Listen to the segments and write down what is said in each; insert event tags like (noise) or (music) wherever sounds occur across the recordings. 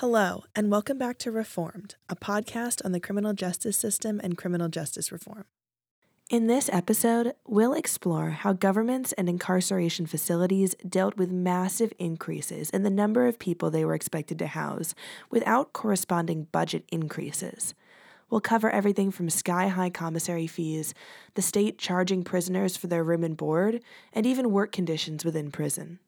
Hello, and welcome back to Reformed, a podcast on the criminal justice system and criminal justice reform. In this episode, we'll explore how governments and incarceration facilities dealt with massive increases in the number of people they were expected to house without corresponding budget increases. We'll cover everything from sky high commissary fees, the state charging prisoners for their room and board, and even work conditions within prison.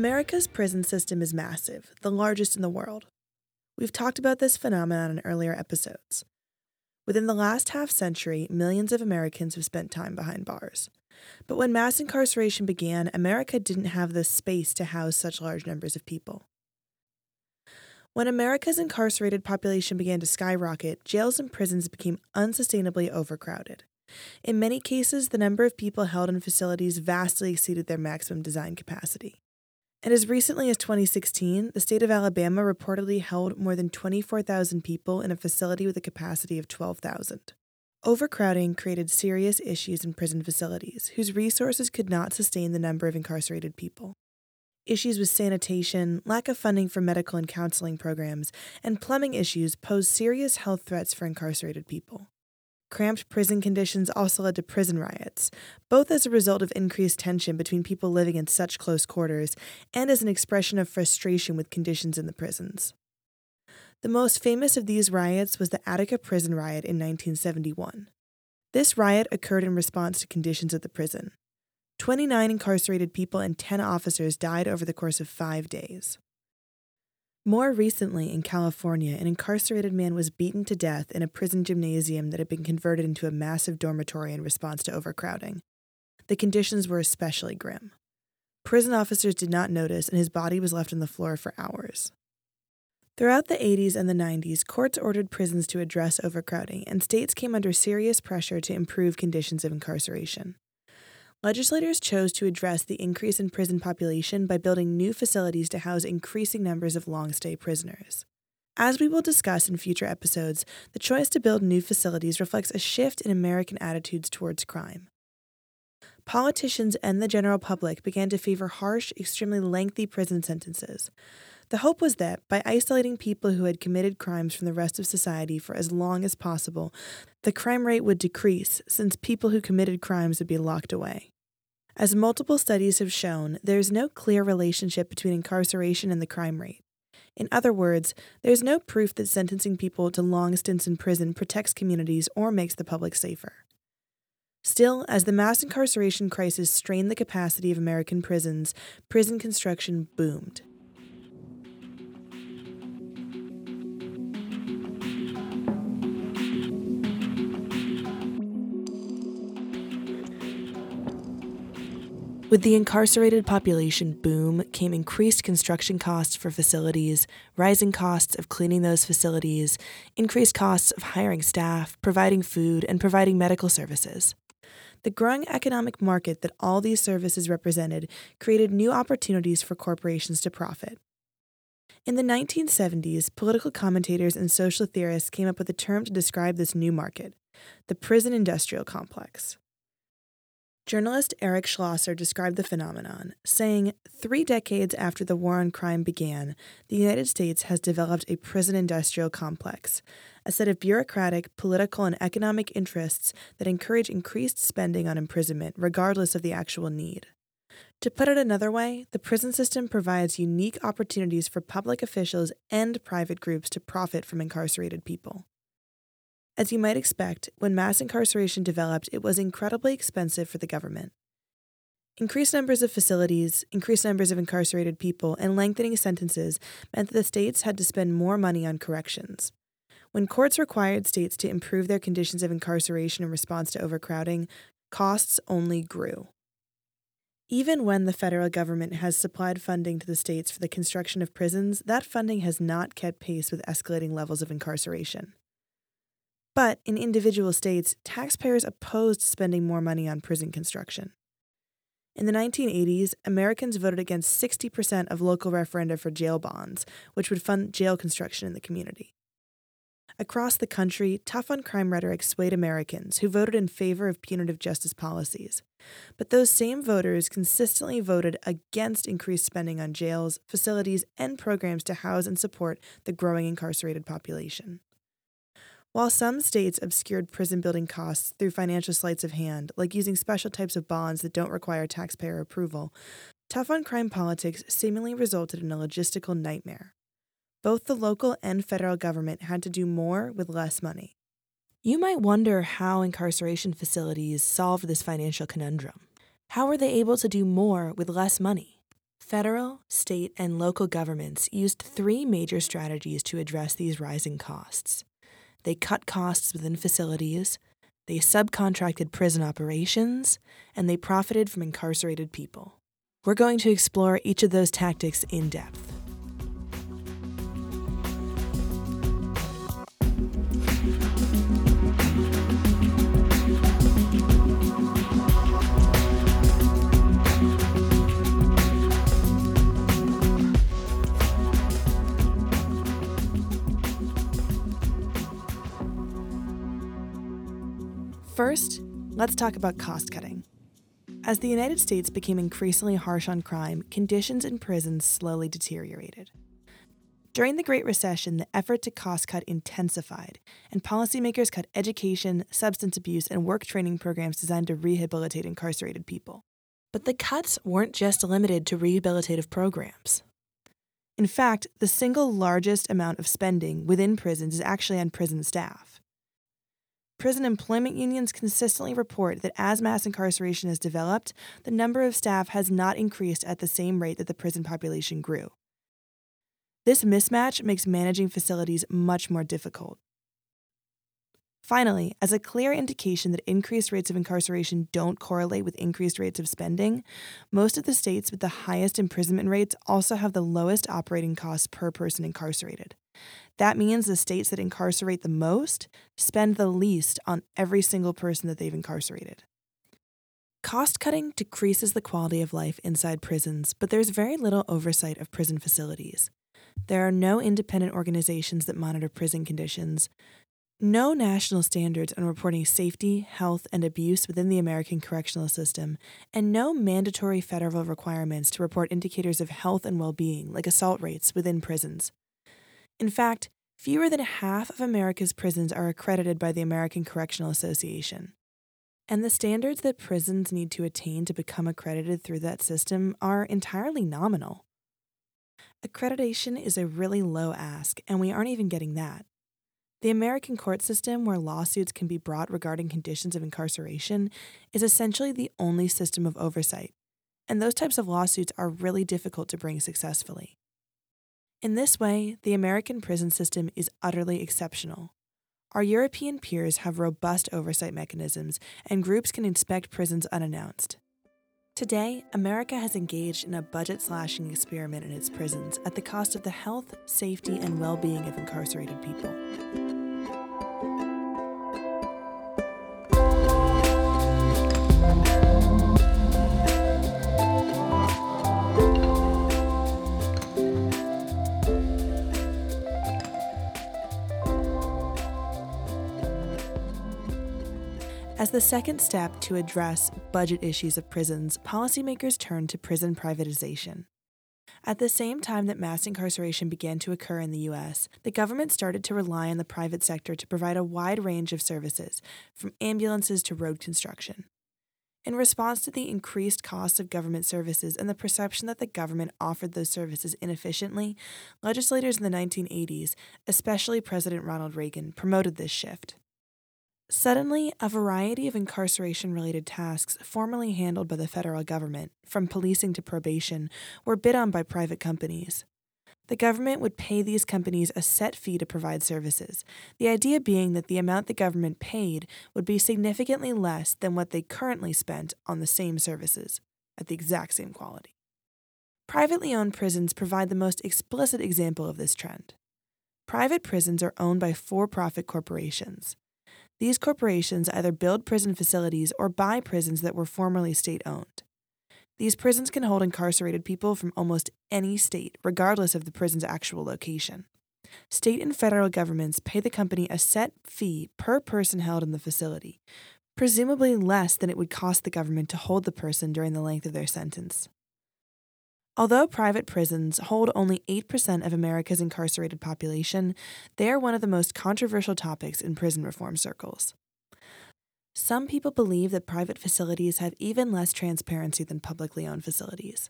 America's prison system is massive, the largest in the world. We've talked about this phenomenon in earlier episodes. Within the last half century, millions of Americans have spent time behind bars. But when mass incarceration began, America didn't have the space to house such large numbers of people. When America's incarcerated population began to skyrocket, jails and prisons became unsustainably overcrowded. In many cases, the number of people held in facilities vastly exceeded their maximum design capacity. And as recently as 2016, the state of Alabama reportedly held more than 24,000 people in a facility with a capacity of 12,000. Overcrowding created serious issues in prison facilities, whose resources could not sustain the number of incarcerated people. Issues with sanitation, lack of funding for medical and counseling programs, and plumbing issues pose serious health threats for incarcerated people. Cramped prison conditions also led to prison riots, both as a result of increased tension between people living in such close quarters and as an expression of frustration with conditions in the prisons. The most famous of these riots was the Attica Prison Riot in 1971. This riot occurred in response to conditions at the prison. 29 incarcerated people and 10 officers died over the course of five days. More recently, in California, an incarcerated man was beaten to death in a prison gymnasium that had been converted into a massive dormitory in response to overcrowding. The conditions were especially grim. Prison officers did not notice, and his body was left on the floor for hours. Throughout the 80s and the 90s, courts ordered prisons to address overcrowding, and states came under serious pressure to improve conditions of incarceration. Legislators chose to address the increase in prison population by building new facilities to house increasing numbers of long stay prisoners. As we will discuss in future episodes, the choice to build new facilities reflects a shift in American attitudes towards crime. Politicians and the general public began to favor harsh, extremely lengthy prison sentences. The hope was that, by isolating people who had committed crimes from the rest of society for as long as possible, the crime rate would decrease since people who committed crimes would be locked away. As multiple studies have shown, there is no clear relationship between incarceration and the crime rate. In other words, there is no proof that sentencing people to long stints in prison protects communities or makes the public safer. Still, as the mass incarceration crisis strained the capacity of American prisons, prison construction boomed. With the incarcerated population boom came increased construction costs for facilities, rising costs of cleaning those facilities, increased costs of hiring staff, providing food, and providing medical services. The growing economic market that all these services represented created new opportunities for corporations to profit. In the 1970s, political commentators and social theorists came up with a term to describe this new market the prison industrial complex. Journalist Eric Schlosser described the phenomenon, saying, Three decades after the war on crime began, the United States has developed a prison industrial complex, a set of bureaucratic, political, and economic interests that encourage increased spending on imprisonment regardless of the actual need. To put it another way, the prison system provides unique opportunities for public officials and private groups to profit from incarcerated people. As you might expect, when mass incarceration developed, it was incredibly expensive for the government. Increased numbers of facilities, increased numbers of incarcerated people, and lengthening sentences meant that the states had to spend more money on corrections. When courts required states to improve their conditions of incarceration in response to overcrowding, costs only grew. Even when the federal government has supplied funding to the states for the construction of prisons, that funding has not kept pace with escalating levels of incarceration. But in individual states, taxpayers opposed spending more money on prison construction. In the 1980s, Americans voted against 60% of local referenda for jail bonds, which would fund jail construction in the community. Across the country, tough on crime rhetoric swayed Americans who voted in favor of punitive justice policies. But those same voters consistently voted against increased spending on jails, facilities, and programs to house and support the growing incarcerated population. While some states obscured prison building costs through financial sleights of hand, like using special types of bonds that don't require taxpayer approval, tough on crime politics seemingly resulted in a logistical nightmare both the local and federal government had to do more with less money. You might wonder how incarceration facilities solved this financial conundrum. How were they able to do more with less money? Federal, state, and local governments used three major strategies to address these rising costs. They cut costs within facilities, they subcontracted prison operations, and they profited from incarcerated people. We're going to explore each of those tactics in depth. First, let's talk about cost cutting. As the United States became increasingly harsh on crime, conditions in prisons slowly deteriorated. During the Great Recession, the effort to cost cut intensified, and policymakers cut education, substance abuse, and work training programs designed to rehabilitate incarcerated people. But the cuts weren't just limited to rehabilitative programs. In fact, the single largest amount of spending within prisons is actually on prison staff. Prison employment unions consistently report that as mass incarceration has developed, the number of staff has not increased at the same rate that the prison population grew. This mismatch makes managing facilities much more difficult. Finally, as a clear indication that increased rates of incarceration don't correlate with increased rates of spending, most of the states with the highest imprisonment rates also have the lowest operating costs per person incarcerated. That means the states that incarcerate the most spend the least on every single person that they've incarcerated. Cost cutting decreases the quality of life inside prisons, but there's very little oversight of prison facilities. There are no independent organizations that monitor prison conditions, no national standards on reporting safety, health, and abuse within the American correctional system, and no mandatory federal requirements to report indicators of health and well being, like assault rates, within prisons. In fact, fewer than half of America's prisons are accredited by the American Correctional Association. And the standards that prisons need to attain to become accredited through that system are entirely nominal. Accreditation is a really low ask, and we aren't even getting that. The American court system, where lawsuits can be brought regarding conditions of incarceration, is essentially the only system of oversight, and those types of lawsuits are really difficult to bring successfully. In this way, the American prison system is utterly exceptional. Our European peers have robust oversight mechanisms, and groups can inspect prisons unannounced. Today, America has engaged in a budget slashing experiment in its prisons at the cost of the health, safety, and well being of incarcerated people. The second step to address budget issues of prisons, policymakers turned to prison privatization. At the same time that mass incarceration began to occur in the U.S., the government started to rely on the private sector to provide a wide range of services, from ambulances to road construction. In response to the increased costs of government services and the perception that the government offered those services inefficiently, legislators in the 1980s, especially President Ronald Reagan, promoted this shift. Suddenly, a variety of incarceration related tasks formerly handled by the federal government, from policing to probation, were bid on by private companies. The government would pay these companies a set fee to provide services, the idea being that the amount the government paid would be significantly less than what they currently spent on the same services. at the exact same quality. Privately owned prisons provide the most explicit example of this trend. Private prisons are owned by for profit corporations. These corporations either build prison facilities or buy prisons that were formerly state owned. These prisons can hold incarcerated people from almost any state, regardless of the prison's actual location. State and federal governments pay the company a set fee per person held in the facility, presumably less than it would cost the government to hold the person during the length of their sentence. Although private prisons hold only 8% of America's incarcerated population, they are one of the most controversial topics in prison reform circles. Some people believe that private facilities have even less transparency than publicly owned facilities.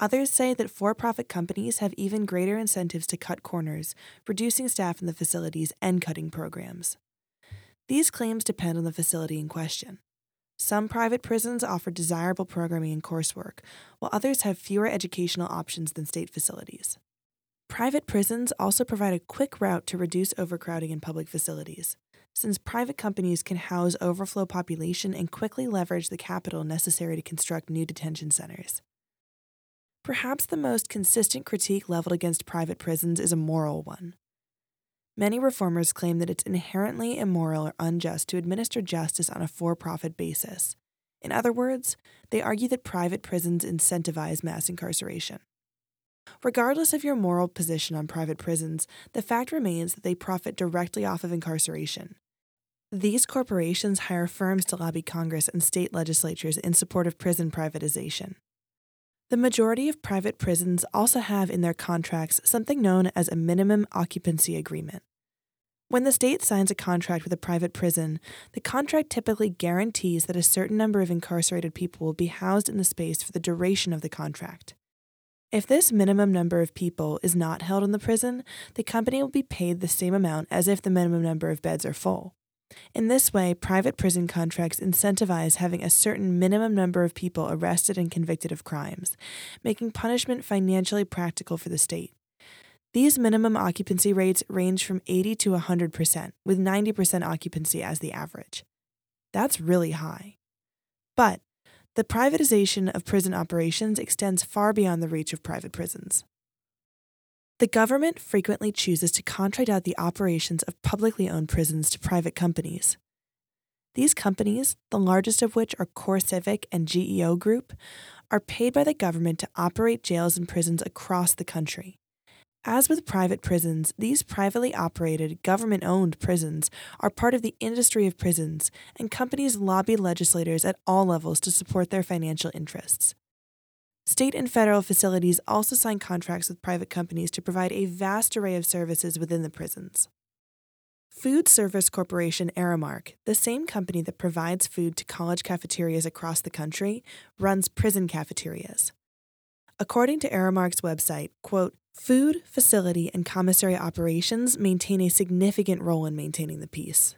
Others say that for profit companies have even greater incentives to cut corners, reducing staff in the facilities and cutting programs. These claims depend on the facility in question. Some private prisons offer desirable programming and coursework, while others have fewer educational options than state facilities. Private prisons also provide a quick route to reduce overcrowding in public facilities, since private companies can house overflow population and quickly leverage the capital necessary to construct new detention centers. Perhaps the most consistent critique leveled against private prisons is a moral one. Many reformers claim that it's inherently immoral or unjust to administer justice on a for profit basis. In other words, they argue that private prisons incentivize mass incarceration. Regardless of your moral position on private prisons, the fact remains that they profit directly off of incarceration. These corporations hire firms to lobby Congress and state legislatures in support of prison privatization. The majority of private prisons also have in their contracts something known as a minimum occupancy agreement. When the state signs a contract with a private prison, the contract typically guarantees that a certain number of incarcerated people will be housed in the space for the duration of the contract. If this minimum number of people is not held in the prison, the company will be paid the same amount as if the minimum number of beds are full. In this way, private prison contracts incentivize having a certain minimum number of people arrested and convicted of crimes, making punishment financially practical for the state. These minimum occupancy rates range from 80 to 100%, with 90% occupancy as the average. That's really high. But the privatization of prison operations extends far beyond the reach of private prisons. The government frequently chooses to contract out the operations of publicly owned prisons to private companies. These companies, the largest of which are CoreCivic and GEO Group, are paid by the government to operate jails and prisons across the country. As with private prisons, these privately operated, government owned prisons are part of the industry of prisons, and companies lobby legislators at all levels to support their financial interests. State and federal facilities also sign contracts with private companies to provide a vast array of services within the prisons. Food Service Corporation Aramark, the same company that provides food to college cafeterias across the country, runs prison cafeterias. According to Aramark's website, quote, food, facility, and commissary operations maintain a significant role in maintaining the peace.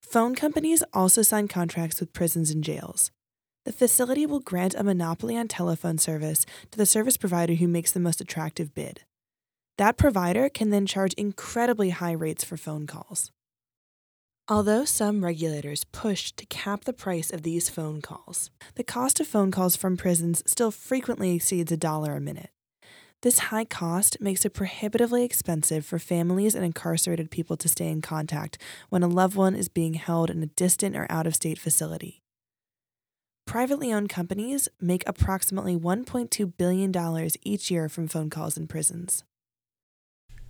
Phone companies also sign contracts with prisons and jails the facility will grant a monopoly on telephone service to the service provider who makes the most attractive bid. That provider can then charge incredibly high rates for phone calls. Although some regulators pushed to cap the price of these phone calls, the cost of phone calls from prisons still frequently exceeds a dollar a minute. This high cost makes it prohibitively expensive for families and incarcerated people to stay in contact when a loved one is being held in a distant or out of state facility. Privately owned companies make approximately $1.2 billion each year from phone calls in prisons.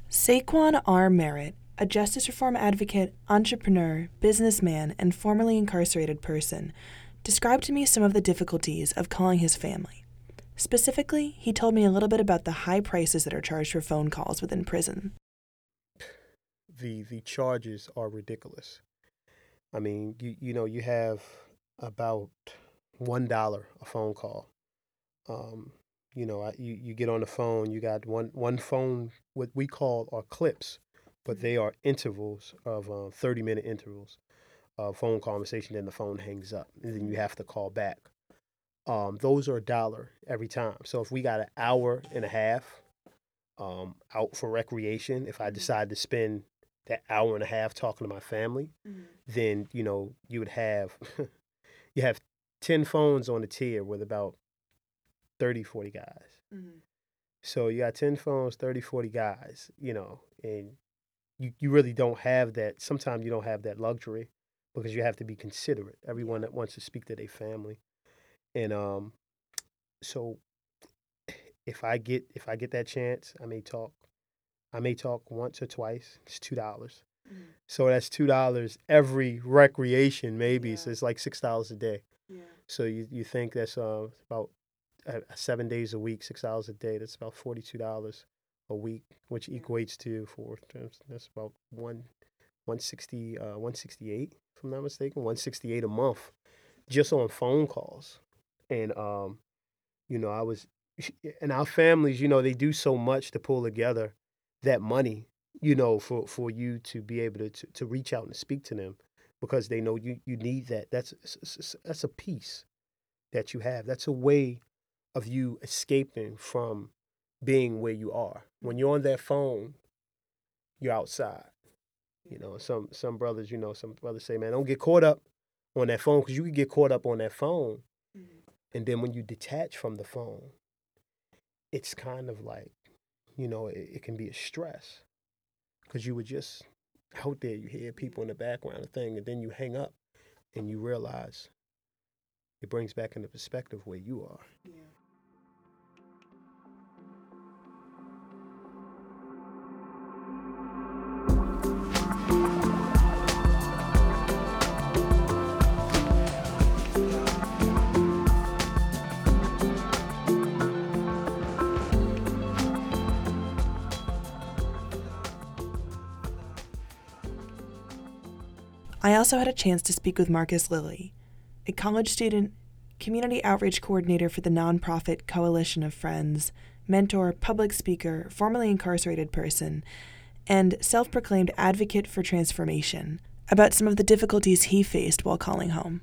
Saquon R. Merritt, a justice reform advocate, entrepreneur, businessman, and formerly incarcerated person, described to me some of the difficulties of calling his family. Specifically, he told me a little bit about the high prices that are charged for phone calls within prison. The the charges are ridiculous. I mean, you you know, you have about one dollar a phone call. Um, you know, you you get on the phone. You got one one phone. What we call are clips, but they are intervals of uh, thirty minute intervals of phone conversation. Then the phone hangs up, and then you have to call back. Um, those are a dollar every time. So if we got an hour and a half um, out for recreation, if I decide to spend that hour and a half talking to my family, mm-hmm. then you know you would have (laughs) you have 10 phones on the tier with about 30, 40 guys. Mm-hmm. So you got 10 phones, 30, 40 guys, you know, and you, you really don't have that. Sometimes you don't have that luxury because you have to be considerate. Everyone that wants to speak to their family. And um, so if I get if I get that chance, I may talk. I may talk once or twice. It's two dollars. Mm-hmm. So that's two dollars every recreation, maybe. Yeah. So it's like six dollars a day. So you, you think that's uh, about uh, seven days a week, six hours a day. That's about forty two dollars a week, which equates to for that's about one one sixty uh, one sixty eight, if I'm not mistaken, one sixty eight a month, just on phone calls. And um, you know, I was (laughs) and our families, you know, they do so much to pull together that money, you know, for for you to be able to to, to reach out and speak to them because they know you you need that. That's that's a piece that you have. That's a way of you escaping from being where you are. When you're on that phone, you're outside. You know, some some brothers, you know, some brothers say, man, don't get caught up on that phone because you can get caught up on that phone, Mm-hmm. and then when you detach from the phone, it's kind of like, you know, it, it can be a stress because you were just out there. You hear people in the background and thing, and then you hang up, and you realize it brings back into perspective where you are. Yeah. I also had a chance to speak with Marcus Lilly, a college student, community outreach coordinator for the nonprofit Coalition of Friends, mentor, public speaker, formerly incarcerated person, and self proclaimed advocate for transformation, about some of the difficulties he faced while calling home.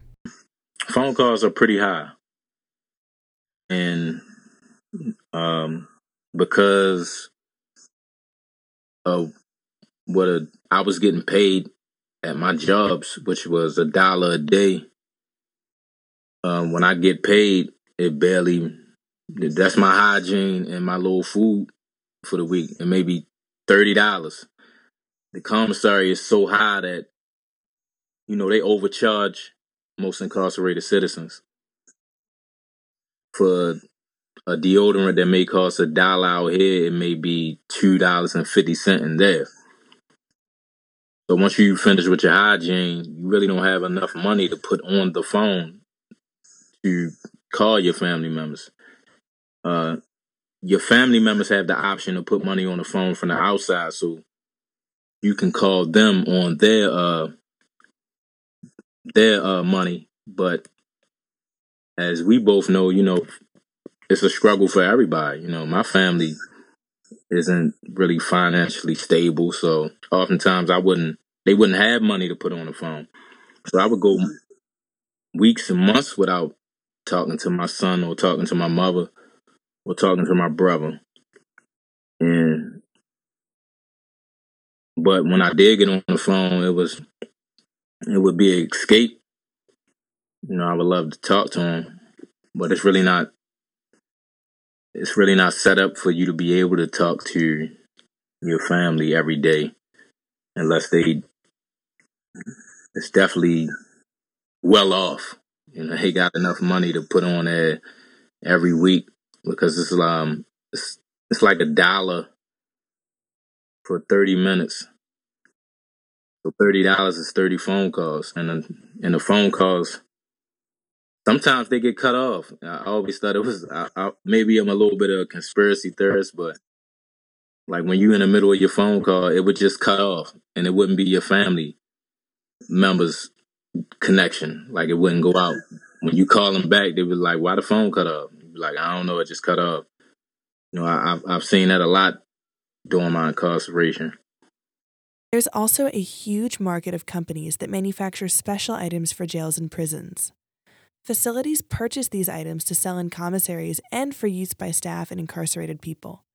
phone calls are pretty high and um because of what a, i was getting paid at my jobs which was a dollar a day. Um when i get paid it barely that's my hygiene and my little food for the week. And maybe thirty dollars. The commissary is so high that you know they overcharge most incarcerated citizens for a deodorant that may cost a dollar out here, it may be two dollars and fifty cent in there. So once you finish with your hygiene, you really don't have enough money to put on the phone to call your family members. Uh, your family members have the option to put money on the phone from the outside, so you can call them on their uh their uh money. But as we both know, you know, it's a struggle for everybody. You know, my family isn't really financially stable, so oftentimes I wouldn't they wouldn't have money to put on the phone. So I would go weeks and months without talking to my son or talking to my mother or talking to my brother. And but when I did get on the phone, it was it would be an escape. You know, I would love to talk to him, but it's really not it's really not set up for you to be able to talk to your family every day unless they it's definitely well off. You know, they got enough money to put on there every week because it's um it's, it's like a dollar for thirty minutes. So thirty dollars is thirty phone calls, and then and the phone calls sometimes they get cut off. I always thought it was I, I, maybe I'm a little bit of a conspiracy theorist, but like when you're in the middle of your phone call, it would just cut off, and it wouldn't be your family members connection. Like it wouldn't go out. When you call them back, they were like, "Why the phone cut off?" Like, "I don't know, it just cut off." You know, I, I've I've seen that a lot during my incarceration. There's also a huge market of companies that manufacture special items for jails and prisons. Facilities purchase these items to sell in commissaries and for use by staff and incarcerated people.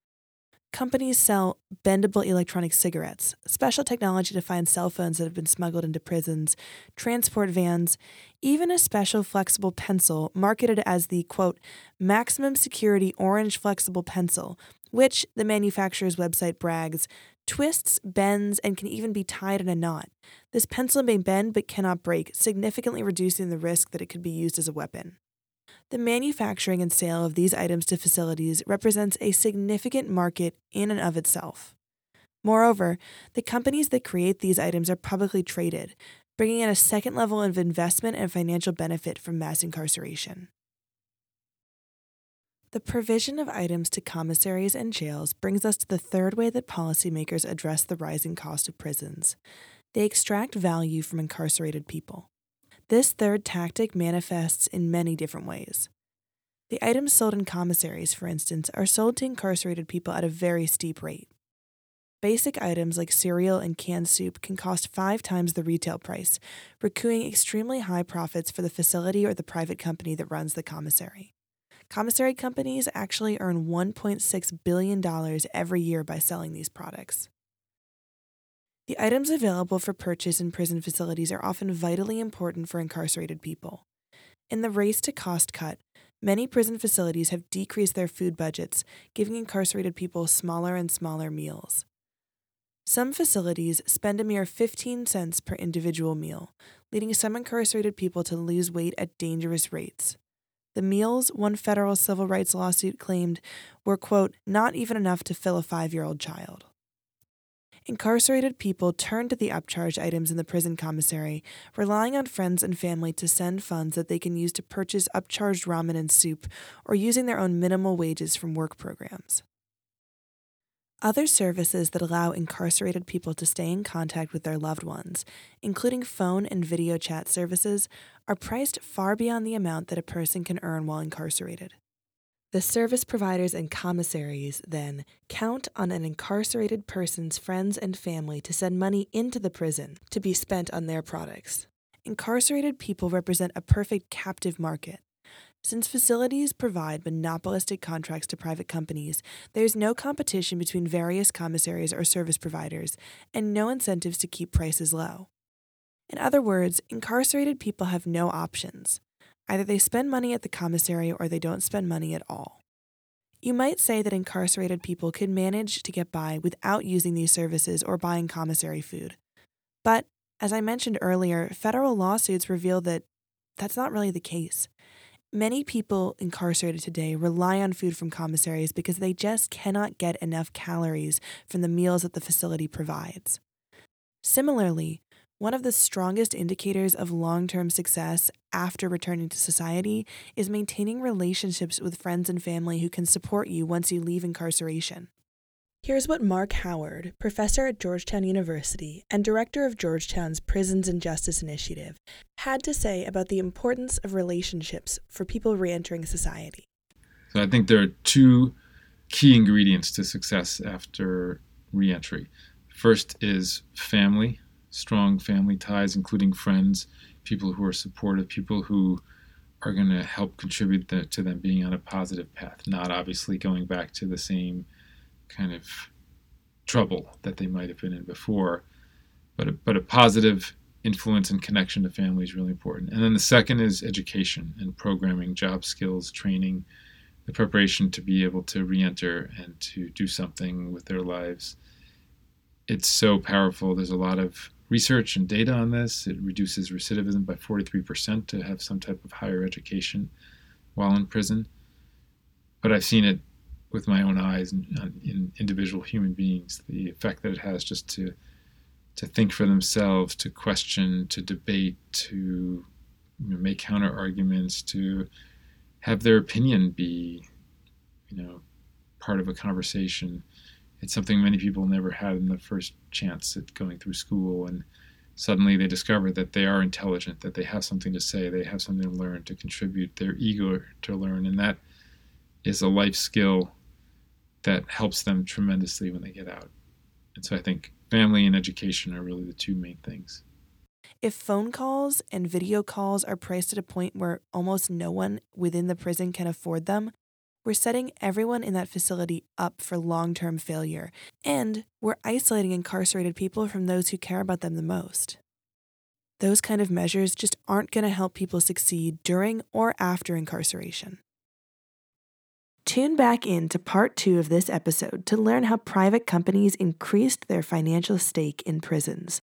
Companies sell bendable electronic cigarettes, special technology to find cell phones that have been smuggled into prisons, transport vans, even a special flexible pencil marketed as the quote, maximum security orange flexible pencil, which the manufacturer's website brags twists, bends, and can even be tied in a knot. This pencil may bend but cannot break, significantly reducing the risk that it could be used as a weapon. The manufacturing and sale of these items to facilities represents a significant market in and of itself. Moreover, the companies that create these items are publicly traded, bringing in a second level of investment and financial benefit from mass incarceration. The provision of items to commissaries and jails brings us to the third way that policymakers address the rising cost of prisons. They extract value from incarcerated people. This third tactic manifests in many different ways. The items sold in commissaries, for instance, are sold to incarcerated people at a very steep rate. Basic items like cereal and canned soup can cost five times the retail price, recouping extremely high profits for the facility or the private company that runs the commissary. Commissary companies actually earn $1.6 billion every year by selling these products. The items available for purchase in prison facilities are often vitally important for incarcerated people. In the race to cost cut, many prison facilities have decreased their food budgets, giving incarcerated people smaller and smaller meals. Some facilities spend a mere 15 cents per individual meal, leading some incarcerated people to lose weight at dangerous rates. The meals, one federal civil rights lawsuit claimed, were, quote, not even enough to fill a five year old child. Incarcerated people turn to the upcharge items in the prison commissary, relying on friends and family to send funds that they can use to purchase upcharged ramen and soup, or using their own minimal wages from work programs. Other services that allow incarcerated people to stay in contact with their loved ones, including phone and video chat services, are priced far beyond the amount that a person can earn while incarcerated. The service providers and commissaries then count on an incarcerated person's friends and family to send money into the prison to be spent on their products. Incarcerated people represent a perfect captive market. Since facilities provide monopolistic contracts to private companies, there's no competition between various commissaries or service providers, and no incentives to keep prices low. In other words, incarcerated people have no options. Either they spend money at the commissary or they don't spend money at all. You might say that incarcerated people could manage to get by without using these services or buying commissary food. But, as I mentioned earlier, federal lawsuits reveal that that's not really the case. Many people incarcerated today rely on food from commissaries because they just cannot get enough calories from the meals that the facility provides. Similarly, one of the strongest indicators of long term success after returning to society is maintaining relationships with friends and family who can support you once you leave incarceration. Here's what Marc Howard, professor at Georgetown University and director of Georgetown's Prisons and Justice Initiative, had to say about the importance of relationships for people reentering society. So I think there are two key ingredients to success after reentry. First is family, strong family ties, including friends, people who are supportive, people who are going to help contribute the, to them being on a positive path, not obviously going back to the same kind of trouble that they might have been in before. But a, but a positive influence and connection to family is really important. And then the second is education and programming, job skills, training, the preparation to be able to reenter and to do something with their lives. It's so powerful. There's a lot of research and data on this. It reduces recidivism by 43% to have some type of higher education while in prison. But I've seen it with my own eyes in, in individual human beings, the effect that it has just to to think for themselves, to question, to debate, to you know, make counter arguments, to have their opinion be, you know, part of a conversation it's something many people never had in the first chance at going through school and suddenly they discover that they are intelligent that they have something to say they have something to learn to contribute they're eager to learn and that is a life skill that helps them tremendously when they get out. And so i think family and education are really the two main things. If phone calls and video calls are priced at a point where almost no one within the prison can afford them we're setting everyone in that facility up for long term failure, and we're isolating incarcerated people from those who care about them the most. Those kind of measures just aren't going to help people succeed during or after incarceration. Tune back in to part two of this episode to learn how private companies increased their financial stake in prisons